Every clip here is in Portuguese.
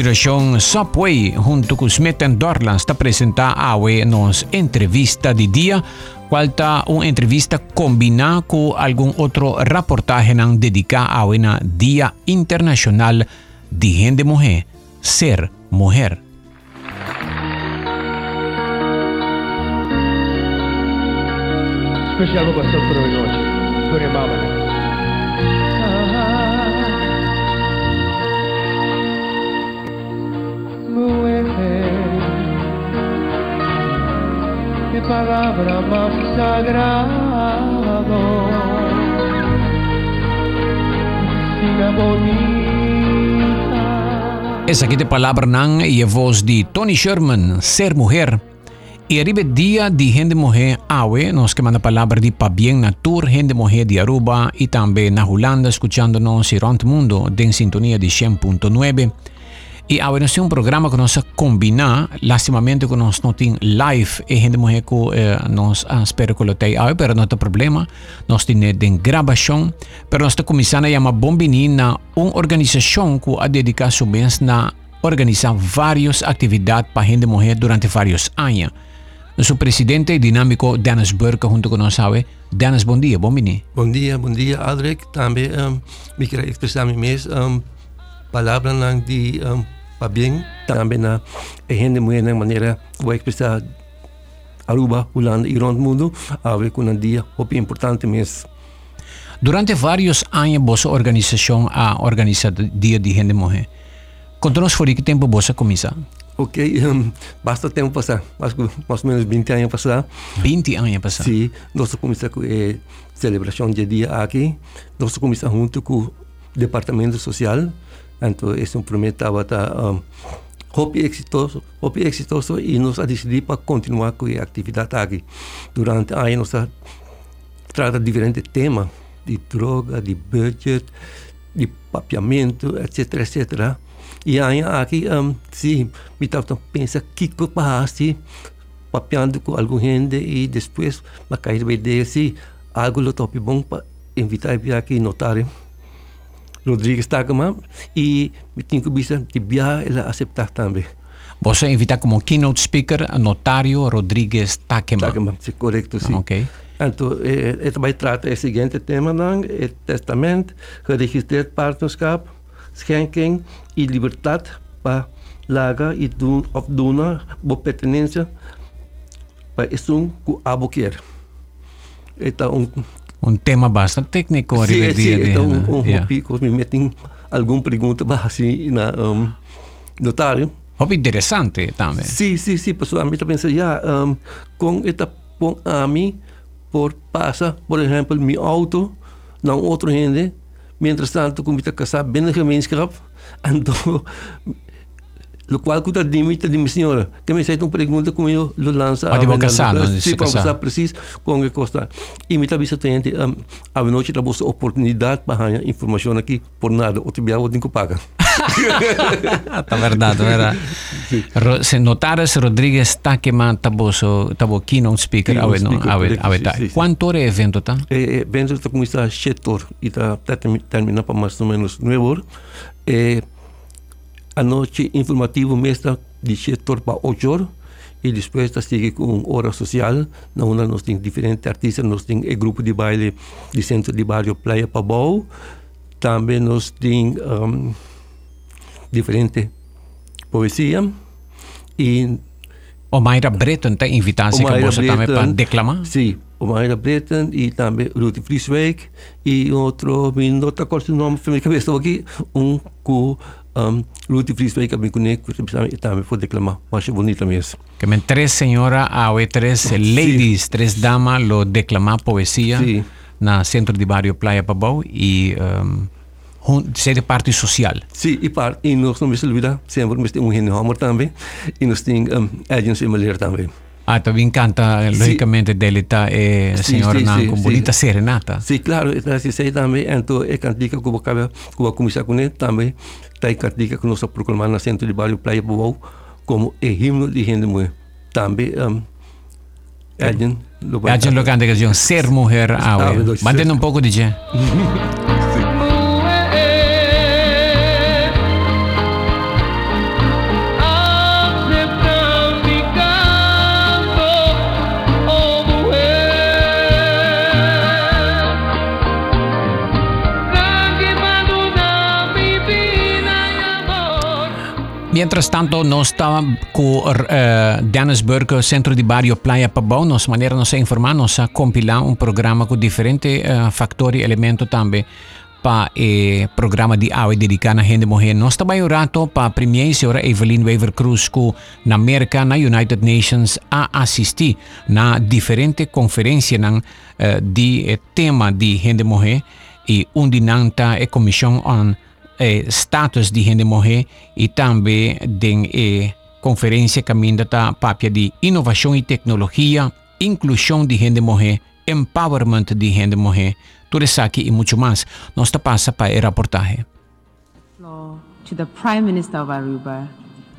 continuación, Subway junto con Smith Dorland está presenta hoy nos entrevista de día, está una entrevista combinada con algún otro reportaje dedicado a un Día Internacional de Gente Mujer, Ser Mujer. Especial para hoje, noite. duele. Qué palabra más sagrado. Bonita. Esa aquí de palabra nan y es voz de Tony Sherman, Ser Mujer. Y arriba día de gente mujer awe, nos que manda palabra de pa bien natur, gente mujer de Aruba y también na Holanda escuchándonos y el mundo de en sintonía de 100.9. Agora nós temos um programa que nós combina, lastimamente que não temos live e gente morrer que eh, nós espera que lo tenha, mas não tem problema, nós temos de gravação, mas nós estamos começando a chamar Bombini na organização que a dedicar seu mês na organizar várias atividades para gente morrer durante vários anos. Nosso presidente dinâmico Dennis Burke junto com nós sabe. Dennis, bom dia. Bom dia, bom dia, Adric. Também um, me quero expressar minhas um, palavras de um, Maar bien, también ah, a gente muy en manera, voy a expresar Aruba, Holanda y el mundo, a ver con un día muy importante mes. Durante varios años vos organización ha organizado Día de Gente Mujer. Contanos por qué tiempo vos comienza. Ok, em, um, bastante tempo passar, acho que mais menos 20 anos passar. 20 anos passar? Sí, nós começamos com eh, de dia aqui, nós começamos junto com o Departamento Social, então, esse é um projeto estava um, hobby exitoso, hobby exitoso e nós decidimos para continuar com a atividade aqui. Durante a nós trata diferentes temas de droga, de budget, de papeamento, etc, etc. E aí aqui, um, sim, me estava pensando que que passa papeando com alguma gente e depois, na cair da ideia, se algo lo top bom para invitar aqui notário. Rodrigues Takema e que bisa que bia ela aceitar também. Você invita como keynote speaker a notário Rodrigues Takema. Takema, sim, correto, sim. Ok. Então, het vai tratar o seguinte tema dan, het testamento, geregistreerd partnerschap, schenking e liberdade para laga e doen of doen bo pertenência para isso que abo quer. Então, um um tema bastante técnico sim, sim, dia então um, um yeah. me metem alguma pergunta assim na um, notário Hobby interessante também sim sim sim pessoalmente pensa já um, com esta com a mim por passa por exemplo meu auto não outro gente mientras tanto como está casado bem gemeenschap então lo qual mim, de minha senhora. Que me fez uma pergunta como eu lo lança. Casar, não Sim, para preciso com o costa. E me também tem um, a noite da vossa oportunidade para ganhar informação aqui por nada. Dia eu tenho que pagar. tá verdade, verdade. Se notares Rodrigues está queimando taboso, tabo keynote speaker, a ver, não, a ver, a ver. Quanto hora é evento tá? É, evento está começando às 7 horas e está terminando para mais ou menos 9 horas. anoche informativo mesta dice torpa ochor y después sigue con hora social. Na una nos tiene diferentes artistas nos tiene el grupo de baile del centro de barrio Playa Pabau también nos tiene um, diferente poesía. Y Omaira Breton tem invitação que você também para declamar? Sí, Omaira Breton e também Ruth Friswijk e outro, não está com o nome da minha cabeça aqui, um que um, Ruti Free Speak am ikune tame fo deklama mashe bonita tres señora tres ladies, sí. tres damas lo deklama poesía sí. na centro de barrio Playa Pabau y um, ser de parte social. Sí, y, par, y nos no me se olvida, siempre me estoy un hammer también y nos tengo um, agency maler también. Ah, te encanta, eh, sí. lógicamente, Delita eh, sí, señor sí, con bonita serenata. Sí, claro, es así, también, entonces, es cantica como cabe, como comisa con él también. Cantica que nós proclamamos na centro de bairro Praia Boa como o himno de gente mulher. Também, um, Agent, Agent lo canta canción Ser Mujer Awe. Mantén un Mientras tanto, no estaba con eh, Centro de Barrio Playa Pabão, nos maneira nos informar, nos ha compilado un programa con diferentes eh, factores y elementos también para el eh, programa de hoy dedicado a gente mujer. Nos está un rato para primer señora Evelyn Weaver Cruz que na América, na United Nations a asistir na diferentes conferencias eh, de eh, tema de gente mujer y un dinanta e comisión on eh, status de gente morrer e também de eh, conferência caminho da papia de inovação e tecnologia, inclusão de gente morrer, empowerment de gente morrer, tudo isso aqui e muito mais. Nós passa para a reportagem. To the Prime Minister of Aruba,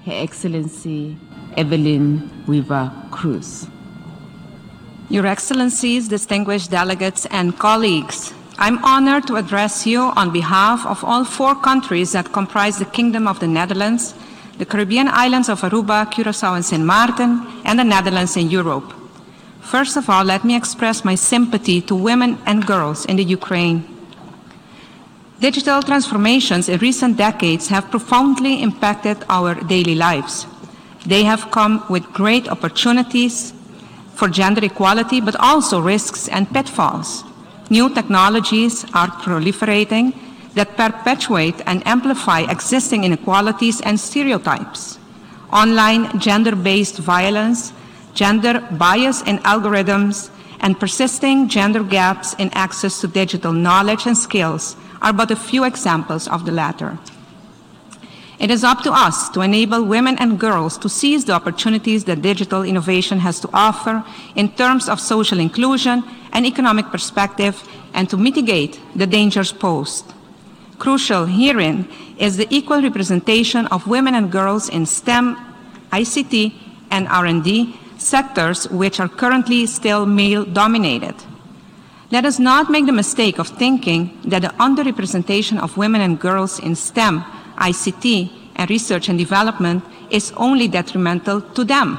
Her Excellency Evelyn Weaver Cruz. Your Excellencies, distinguished delegates, and colleagues, I'm honored to address you on behalf of all four countries that comprise the Kingdom of the Netherlands, the Caribbean islands of Aruba, Curacao, and St. Martin, and the Netherlands in Europe. First of all, let me express my sympathy to women and girls in the Ukraine. Digital transformations in recent decades have profoundly impacted our daily lives. They have come with great opportunities for gender equality, but also risks and pitfalls. New technologies are proliferating that perpetuate and amplify existing inequalities and stereotypes. Online gender based violence, gender bias in algorithms, and persisting gender gaps in access to digital knowledge and skills are but a few examples of the latter. It is up to us to enable women and girls to seize the opportunities that digital innovation has to offer in terms of social inclusion and economic perspective and to mitigate the dangers posed. Crucial herein is the equal representation of women and girls in STEM, ICT, and R&D sectors which are currently still male dominated. Let us not make the mistake of thinking that the underrepresentation of women and girls in STEM, ICT, and research and development is only detrimental to them.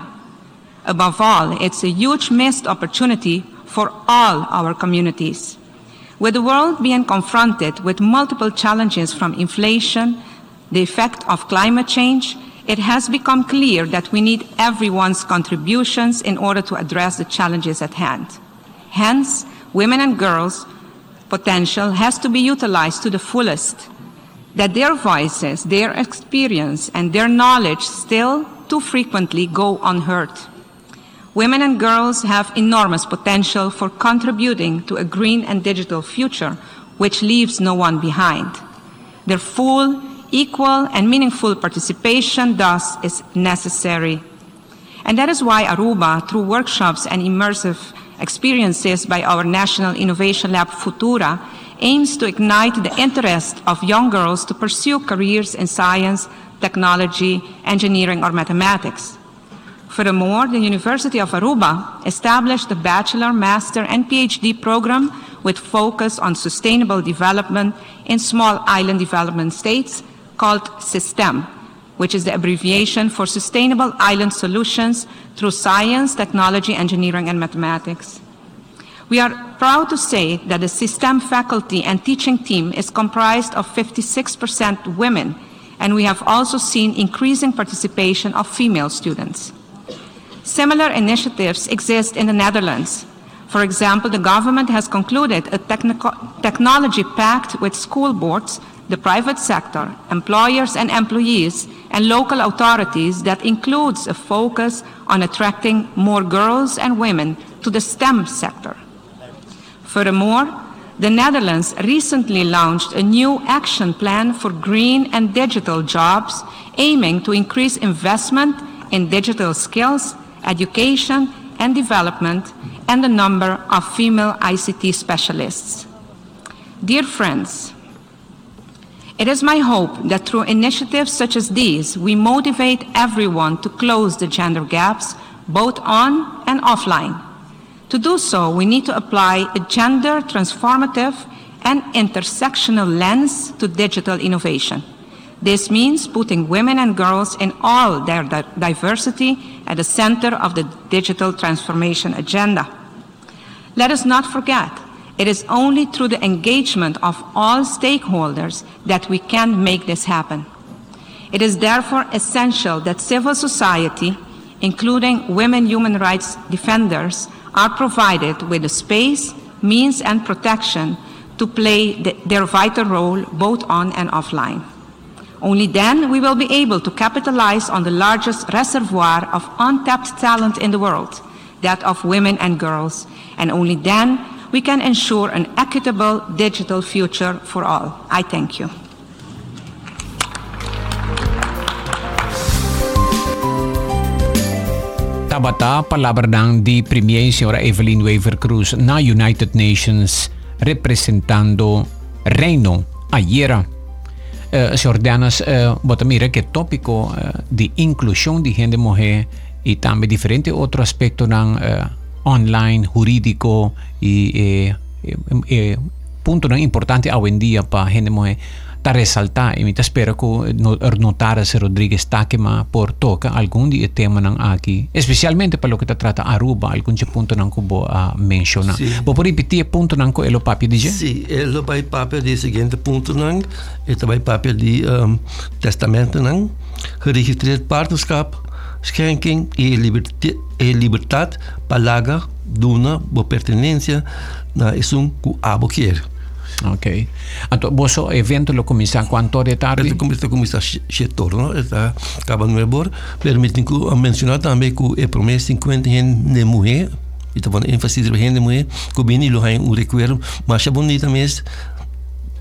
Above all, it's a huge missed opportunity for all our communities. With the world being confronted with multiple challenges from inflation, the effect of climate change, it has become clear that we need everyone's contributions in order to address the challenges at hand. Hence, women and girls' potential has to be utilized to the fullest, that their voices, their experience, and their knowledge still too frequently go unheard. Women and girls have enormous potential for contributing to a green and digital future which leaves no one behind. Their full, equal, and meaningful participation thus is necessary. And that is why Aruba, through workshops and immersive experiences by our National Innovation Lab Futura, aims to ignite the interest of young girls to pursue careers in science, technology, engineering, or mathematics. Furthermore, the University of Aruba established a bachelor, master, and PhD program with focus on sustainable development in small island development states called SYSTEM, which is the abbreviation for Sustainable Island Solutions through Science, Technology, Engineering, and Mathematics. We are proud to say that the SYSTEM faculty and teaching team is comprised of 56% women, and we have also seen increasing participation of female students. Similar initiatives exist in the Netherlands. For example, the government has concluded a technology pact with school boards, the private sector, employers and employees, and local authorities that includes a focus on attracting more girls and women to the STEM sector. Furthermore, the Netherlands recently launched a new action plan for green and digital jobs, aiming to increase investment in digital skills education and development, and the number of female ICT specialists. Dear friends, it is my hope that through initiatives such as these, we motivate everyone to close the gender gaps, both on and offline. To do so, we need to apply a gender transformative and intersectional lens to digital innovation. This means putting women and girls in all their di- diversity at the center of the digital transformation agenda. Let us not forget, it is only through the engagement of all stakeholders that we can make this happen. It is therefore essential that civil society, including women human rights defenders, are provided with the space, means, and protection to play the, their vital role both on and offline. Only then we will be able to capitalize on the largest reservoir of untapped talent in the world, that of women and girls, and only then we can ensure an equitable digital future for all. I thank you. Tabata palabra di Premier Senhora Evelyn Weaver Cruz na United Nations representando Reino ayer. Eh, Jordanas, pero eh, mira que tópico eh, de inclusión de gente mujer y también diferentes otros aspectos online, jurídico y punto importante hoy en día para gente mujer. Ta resaltar e mi spero que se Rodriguez Takema por toca algún di tema ng aki especialmente para lo que ta trata Aruba algún punto ng kubo a menciona Sì. bo por ripetere punto ng ko elo papi dice Sì, e lo vai papel di seguinte punto nang, e vai papel di um, testamento nang, geregistreerd partnerschap, schenking e, liberte, e libertad palaga duna bo pertenencia na isung ku abo kier. Ok anto boso evento lo comincia quanto Esta como esta como está setor, no? Esta acaba no ebor, permitem que mencionar também que é promessa 50 gente de mulher, e tá ênfase de gente de mulher, que bem lo hay um recuerdo, mas é bonita mesmo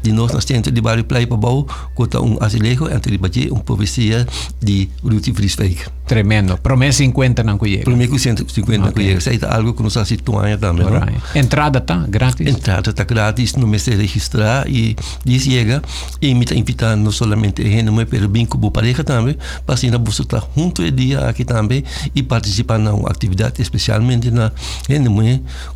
de nós nas centro de bairro Playa Pabau, que tá um azilejo entre bater uma profecia de Ruth Frieswijk. Tremendo promessa 50 ng kuye Primeiro que 150 Ok. que é, isso é algo que nós situamos também, não? Alright. entrada tá grátis entrada está grátis, no mês de registrar e diz chega e me está invitando não somente a gente, mas pelo bem com a pareja também, para assim você estar junto o dia aqui também e participar na uma atividade, especialmente na gente,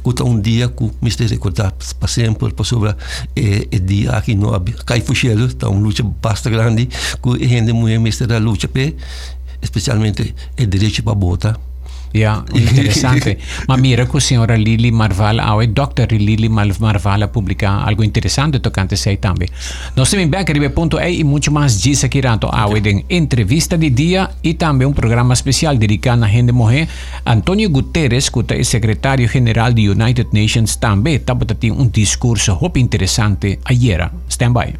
que está um dia que me está recordar para sempre, para sobre eh, o dia aqui no cai fuxelo, está uma luta bastante grande, que a gente me está luta pe especialmente o direito para votar. Ja, interessante. Ma mira que a senhora Lili Marvala, ou Dr. Lili Mar- Marvala publica algo interessante tocante sei também. Nós temos bem arriba ponto e muito mais disso aqui rato a em entrevista de dia e também um programa especial dedicado à gente morrer. Antonio Guterres, que é secretário geral do United Nations, também estava tendo um discurso muito interessante ayer. Stand by.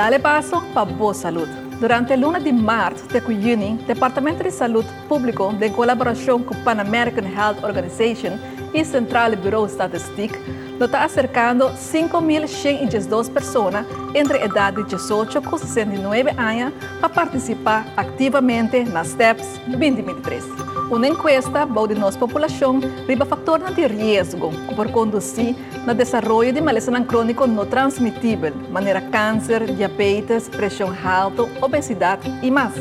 Dale paso para Boa Salud. Durante el lunes de marzo junio, Departamento de Salud Público, de colaboração com Pan American Health Organization e Central Bureau Statistic, lo está acercando 5.102 pessoas entre a idade de 18 e 69 anos para participar ativamente nas STEPS 2023. Uma encuesta de nossa população riba fator de risco por conduzir no desenvolvimento de maleza crônico não transmitível, maneira câncer, diabetes, pressão alta, obesidade e mais.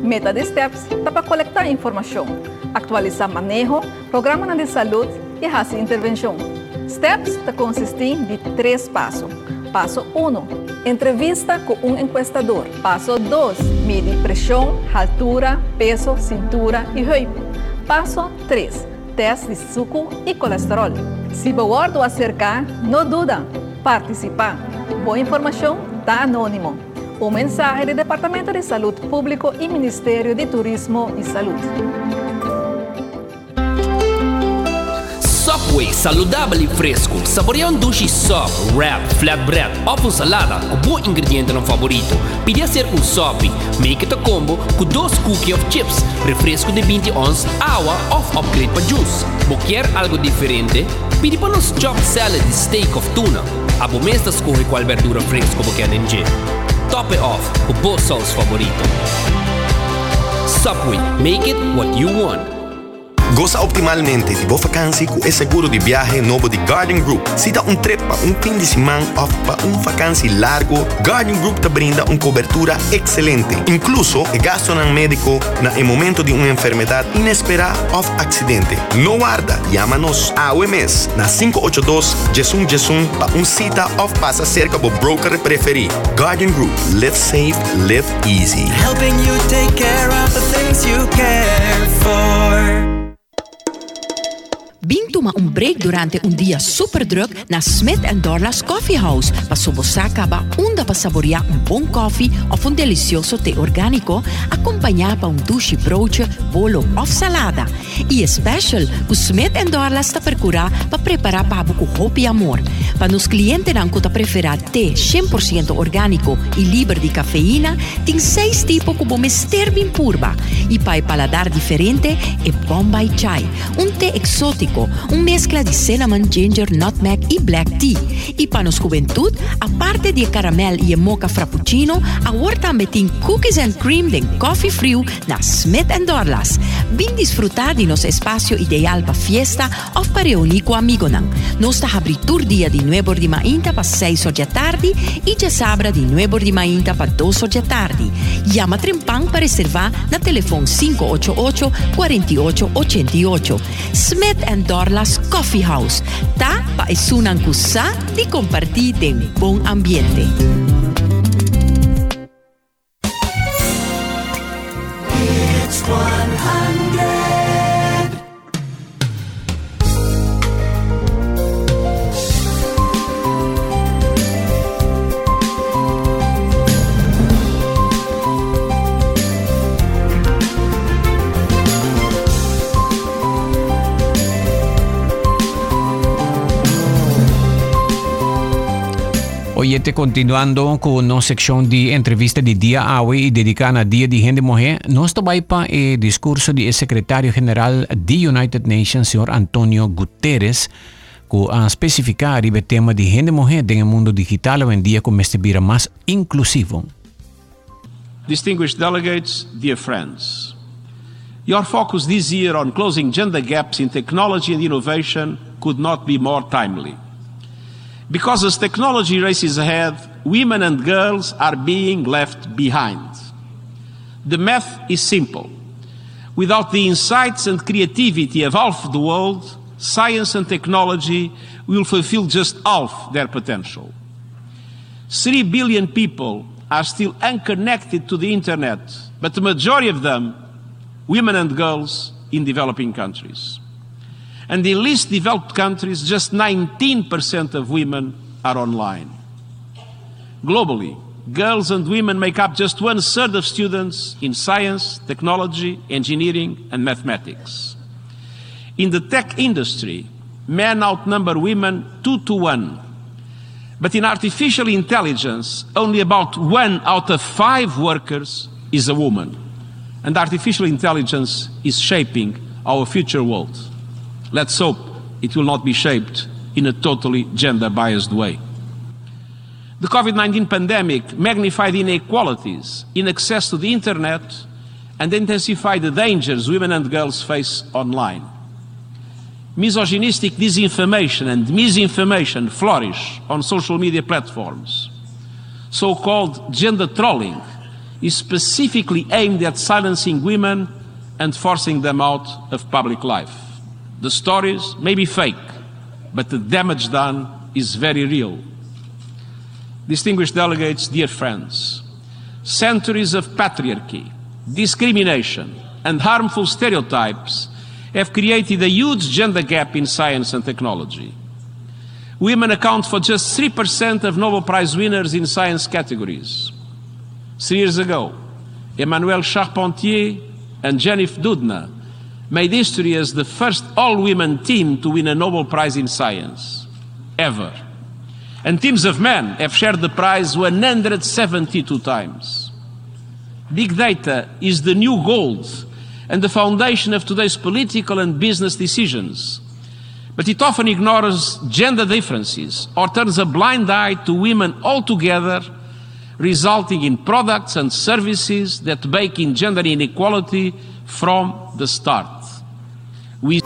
Meta de STEPS está para coletar informação, atualizar manejo, programa de saúde e fazer intervenção. STEPS está consistindo de três passos. Paso 1. Entrevista con un encuestador. Paso 2. Mide presión, altura, peso, cintura y cuerpo. Paso 3. Test de suco y colesterol. Si bordo acercar, no duda. Participa. Boa información da anónimo. Un mensaje del Departamento de Salud Público y Ministerio de Turismo y Salud. Subway, saudável e fresco. Saboreia um sushi soft, wrap, flatbread, ovo salada, o bom ingrediente no favorito. Podia ser um sop, make it a combo com dois cookies of chips, refresco de 20 ons, água ou upgrade para juice. Bo quer algo diferente? Pedi para nos chop salad de steak of tuna. A bom mesmo escolhe qual verdura fresco bo quer encher. Top it off com bom sauce favorito. Subway, make it what you want. Goza optimalmente de boa vacância com o seguro de viagem novo de Garden Group. Se dá um trip para um fim de semana ou para um vacância largo, Garden Group te brinda uma cobertura excelente. Incluso o gasto no médico em momento de uma enfermidade inesperada ou acidente. Não guarda, chama-nos AOMS na 582 Jesum Jesum para um cita ou passa cerca do broker preferido. Garden Group. Live safe, live easy. helping you take care of the things you care for. Bing toma um break durante um dia super druk na Smith Dorlas Coffee House para sobosaka ba unda para saborear um bom coffee ou um delicioso té orgânico acompanhado por um douche broodje, bolo ou salada. E special, o Smith Dorlas está procurar para preparar para com hope e amor. Para nos clientes não que preferir té 100% orgânico e livre de cafeína, tem seis tipos como bem purba. E para paladar diferente é Bombay Chai, um té exótico un mezcla de cinnamon, ginger, nutmeg e black tea. E para nos juventud, aparte de caramel e mocha frappuccino, agora também tem cookies and cream de coffee frio na Smith Dorlas. Vim desfrutar de nosso espaço ideal para fiesta ou para reunir com amigos. Nós está abrindo dia de 9 de manhã para 6 da tarde e de sábado de 9 de manhã para 2 da tarde. Llama Trempang para reservar na telefone 588 4888. Smith Dorlas Coffee House. Ta pa isunang kusa di compartir de bom ambiente. Continuando con nuestra sección de entrevista de Día Awe y dedicada a Día de Gente Mujer, nos para el discurso del secretario general de United Nations, señor Antonio Guterres, que ha especificado el tema de gente mujer en el mundo digital hoy en día como este vida más inclusivo. Distinguished delegates, dear friends, your focus this year on closing gender gaps in technology and innovation could not be more timely. Because as technology races ahead, women and girls are being left behind. The math is simple. Without the insights and creativity of half the world, science and technology will fulfill just half their potential. Three billion people are still unconnected to the internet, but the majority of them, women and girls, in developing countries. And in least developed countries, just 19% of women are online. Globally, girls and women make up just one third of students in science, technology, engineering, and mathematics. In the tech industry, men outnumber women two to one. But in artificial intelligence, only about one out of five workers is a woman. And artificial intelligence is shaping our future world. Let's hope it will not be shaped in a totally gender biased way. The COVID 19 pandemic magnified inequalities in access to the internet and intensified the dangers women and girls face online. Misogynistic disinformation and misinformation flourish on social media platforms. So called gender trolling is specifically aimed at silencing women and forcing them out of public life. The stories may be fake, but the damage done is very real. Distinguished delegates, dear friends, centuries of patriarchy, discrimination, and harmful stereotypes have created a huge gender gap in science and technology. Women account for just 3% of Nobel Prize winners in science categories. Three years ago, Emmanuel Charpentier and Jennifer Doudna made history as the first all women team to win a Nobel Prize in Science, ever. And teams of men have shared the prize 172 times. Big data is the new gold and the foundation of today's political and business decisions. But it often ignores gender differences or turns a blind eye to women altogether, resulting in products and services that bake in gender inequality from the start. We...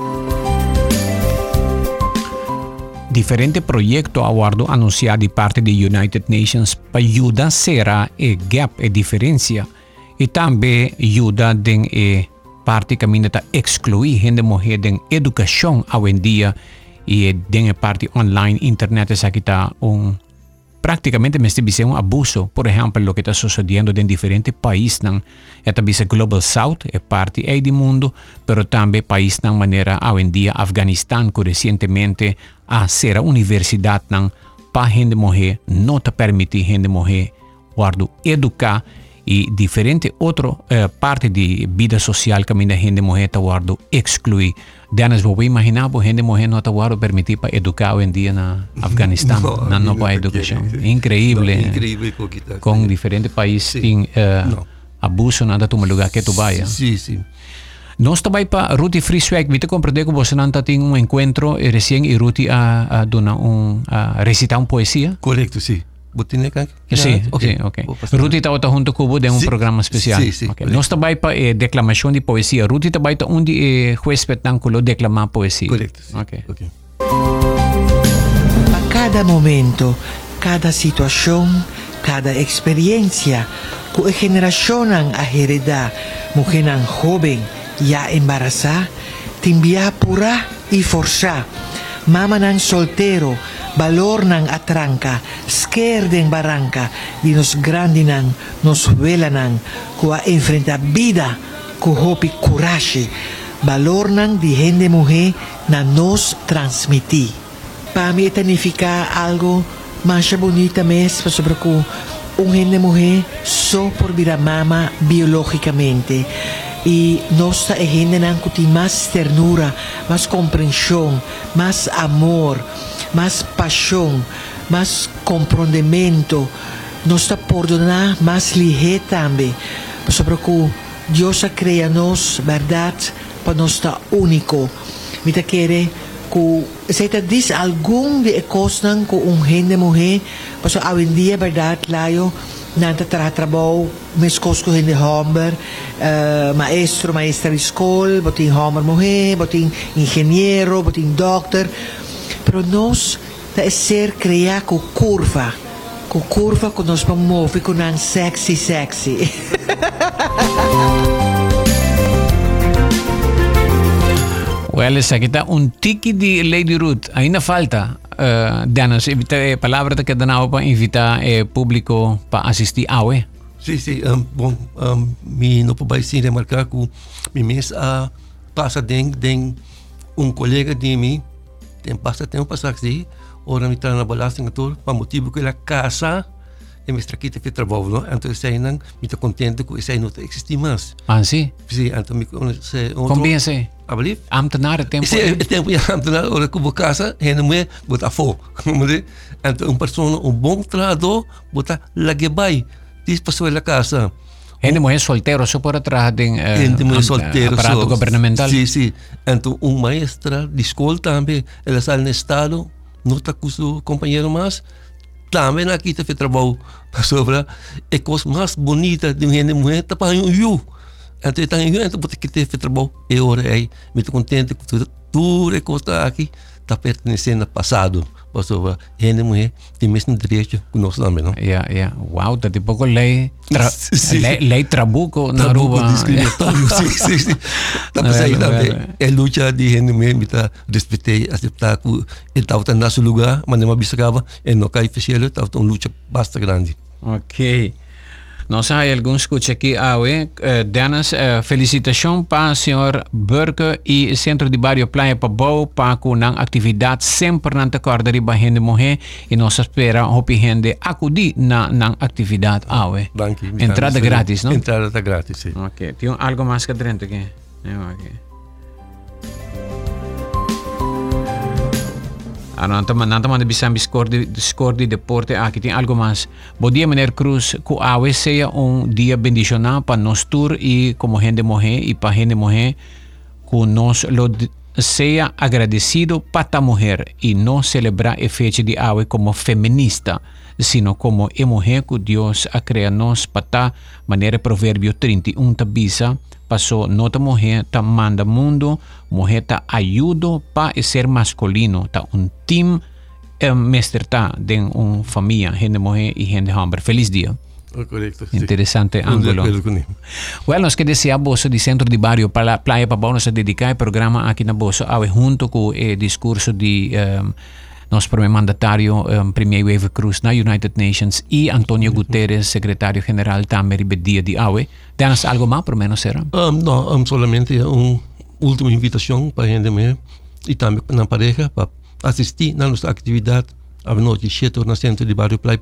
Diferente progetto aguardo annunciati di parte di United Nations. Per aiutare e gap e differenza e anche aiutare e parte cammina ta exclui gente mujer den educación hoy en día. Y den e parte online internet sa kita un prácticamente me dice un abuso. Por ejemplo, lo que está sucediendo en diferentes países. Esta dice Global South, es parte del mundo, pero también país de manera hoy en día Afganistán, que recientemente a ser universidad para gente mujer, no te permite gente mujer guardo educar y diferente otra eh, parte de vida social que la gente mujer está guardo excluir. Danas, vos imaginar, pues gente mujer no está guardo permitir para educar hoy en día en Afganistán, no, no, no educación. Increíble. No, increíble con sí. diferentes países eh, no. abuso nada tu lugar que tú vayas. Sí, sí. Nós também para Ruti Frisweg, me compreender que você não tem um encontro eh, recém e Ruti a, a, a, um, a recitar uma poesia? Correto, sim. Sí. Sí, okay, ok. Rutita Ota junto Cubo de un programa especial. Sí, sí. Okay. Correcto. Nuestra baita eh, declamación de poesía. Rutita baita un eh, juez espectáculo declama poesía. Correcto. Sí. Okay. okay. A cada momento, cada situación, cada experiencia, que generacionan a heredad, mujer joven, ya embarazada, timbia pura y forzada Mama nang soltero, valor ng atranca, skerdeng barranca, di nos grandi nang, nos vela nang, kua enfrenta vida, kuhopi courage, valor nang gente mujer na nos transmiti. Pami etanifica algo más bonita mes pa sobre ku un gente mujer so por vida mama biológicamente y nos egeneran con más ternura, más comprensión, más amor, más pasión, más comprometimento, nos perdonar más ligé también, sobre que Dios crea nos verdad para nos único. Mita quiere ku sei ta dis algum de ekosnan ku un hende mohe paso awin dia verdad layo? Nantatara trabalho, meus cosco rende Homer, uh, maestro, maestra de escola, botim Homer morrer, botim engenheiro, botim doctor. Para nós, é ser criar com curva. Com curva, ons van para mover, een sexy, sexy. Well, esa kita un tiki di Lady Ruth. Ainda falta. Uh, Danos, evita palavra que danava para invitar o público para assistir ao eh? Sim, sim. Um, bom, um, me não pode sim remarcar que me mês a passa den den um colega de mim tem passa tempo passar aqui ora me está na então para motivo que ela casa e me aqui te trabalho não então sei não está contente que isso não existe mais ah sim sim então me se combien se Alsjeblieft. Ambtenaren tempo. Sim, tempo ja, ambtenaren, ora que casa, hene me, bota fo. Então, uma pessoa, um bom trado, bota lagebay. Diz pessoa na casa. Gente mulher solteiro só por atrás de uh, Gente mulher solteiro aparato governamental. Sim, sim. Então, um maestra de escola também, ela sai no estado, não está com seu companheiro mais, também aqui está fazendo trabalho sobre a coisa mais bonita de uma gente mulher, está para um you. Então, então, então, porque que teve trabalho, eu orei, me estou contente com tudo, tudo que está aqui, está pertencendo ao passado. Pastor, gente mulher tem mesmo direito que nós também, não? Yeah, yeah. Wow, tá tipo com lei, tra lei, lei trabuco na rua. discriminatório, sim, sim, sim. Tá para sair é, luta de gente mesmo, tá respeitei, aceitar que ele estava no nosso lugar, mas não observava, e não cai estava uma luta bastante grande. Ok. Nós escuta aqui, ué. Uh, Dennis, uh, felicitação para o senhor Burke e Centro de Barrio Playa Pabou para com a atividade sempre na acorda de gente morrer e nós espera hopi gente acudir na na atividade, je. Entrada grátis, não? Entrada grátis, sim. Ok. Tem algo mais que dentro aqui? É, Nantaman de Bissambi scordi, scordi de porte a tiene algo más. Buen día, Mener Cruz. Que hoy sea un día bendicionado para nosotros y como gente mujer y para gente mujer. Que nos lo sea agradecido para esta mujer y no celebrar el fecha de hoy como feminista, sino como e la mujer que Dios ha creado para esta manera. Proverbio 31 bisa pasó nota mujer ta manda mundo, mujer ta ayudo pa ser masculino, ta un team eh, mester ta de un familia, gente mujer y gente hombre. Feliz día. Correcto. Interesante sí. ángulo. Bueno, es que desea Bosso de Centro de Barrio para la Playa para vamos a dedicar el programa aquí en Bosso, junto con el discurso de... Um, nosso primeiro mandatário, um, primeiro Eva Cruz na United Nations e Antonio Guterres, secretário-geral também dia de AUE. Tens algo mais, por menos, será? Um, não, um, solamente uma última invitação para a gente e também na pareja para assistir na nossa atividade noite cedo no centro de bairro Play.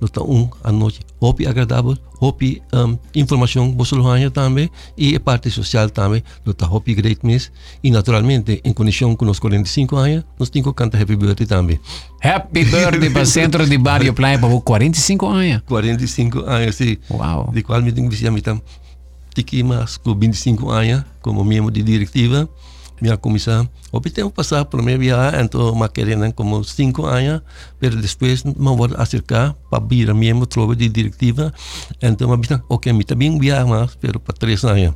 Nós temos um à noite hopi agradável, hopi um, informação bosolhania também e a parte social também. Temos hopi great miss e naturalmente em conexão com os 45 anos, nós temos que cantar Happy Birthday também. Happy Birthday para o centro de bairro Play Babau, 45 anos. 45 anos, sim. Uau. De qual me tenho que dizer, tiki mas com 25 anos como membro de diretiva minha comissão. Obtemos passar por minha viagem, então uma querendo como cinco anos, mas depois me vou acercar para vir a trova de diretiva, então me disse, ok, me também viajar mas pero para três anos.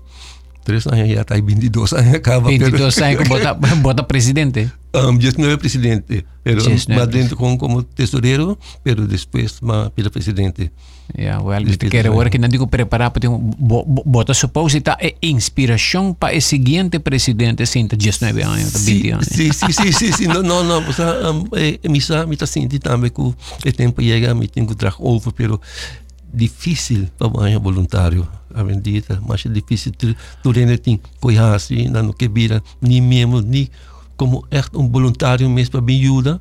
Três anos já está 22 anos acaba. 22 anos que bota, bota presidente? Um, 19 presidente, pero 19. dentro com, como tesoureiro, pero depois ma, pela presidente. Ja, well, we quero agora que não digo preparar para um bota suposita é inspiração para o seguinte presidente sem 19 anos, 20 anos. Sim, sim, sim, sim, sim, não, não, não, mas um, é, misa, me tá sentindo também que o tempo chega, me tenho que trazer over, pero difícil para o voluntário a bendita, mas é difícil tu tem coisa assim, não que vira, nem mesmo, nem como é um voluntário mesmo para me ajudar,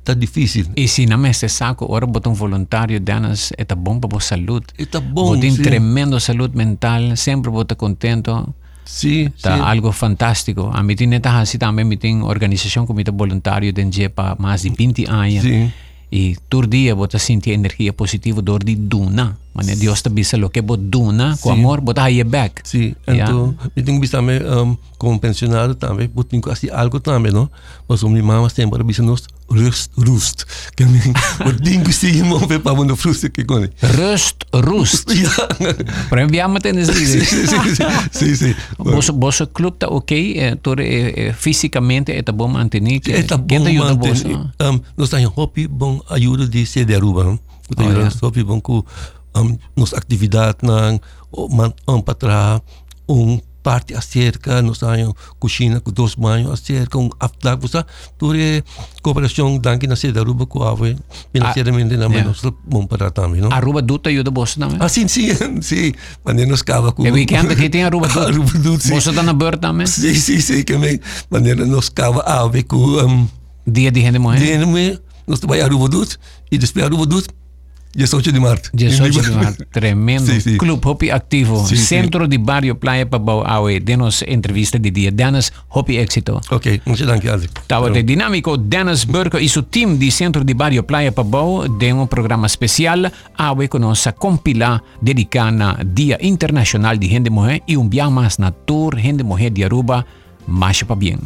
está difícil. E se não me saco, agora botar um voluntário danas, é bom para a saúde. É bom, Botem tremendo saúde mental, sempre bota contento. Sim, tá sim. algo fantástico. A mim tem assim também, me tem organização como voluntário de para mais de 20 anos. Sim. E todo dia você sente energia positiva dor de duna. Mane Dios te bise lo que vos duna, sí. con amor, vos te haye back. Sí, entonces, yeah. yo tengo que también, um, como pensionado también, vos tengo que algo también, ¿no? Pues mi rust, rust. Que me, vos tengo que ser mamá para papá no frustre que Rust, rust. ja. Pero enviamos en si, si. sí, sí. sí, sí. Vos, vos club ta ok, eh, tú eh, eh, físicamente, está bom antenik. Sí, está bom. Ah? Um, no está hobby, ah, bom ayuda de se derruba, ¿no? Está ayuda, hobby, bom um, nos atividad ng um, um patra um parte acerca nos año kushina ku dos mayo acerca un afta busa ture cooperación danki na seda ruba ku ave financieramente ah, na menos mon para tami no? Aruba duta yo de bossa na ah sim sim sim mande nos cava ku e weekend que tem aruba duta? Aruba duta bossa da na bird na me sim sim sim que me mande nos cava ave ku um dia de hende mo dia de mo nos vai aruba duta e depois aruba duta 18 de março. 18 de março, tremendo. Clube Hopi Activo. Centro de Barrio Playa Pabau Aue, denos entrevista de dia. Danas Hopi Éxito. Ok, muito obrigado. Estava de dinâmico Dennis Burke e seu time de Centro de Barrio Playa Pabau de um programa especial Aue com nossa compila dedicada Dia Internacional de Gente Morrer e um dia mais na Tour Gente Morrer de Aruba, Marcha para Bien.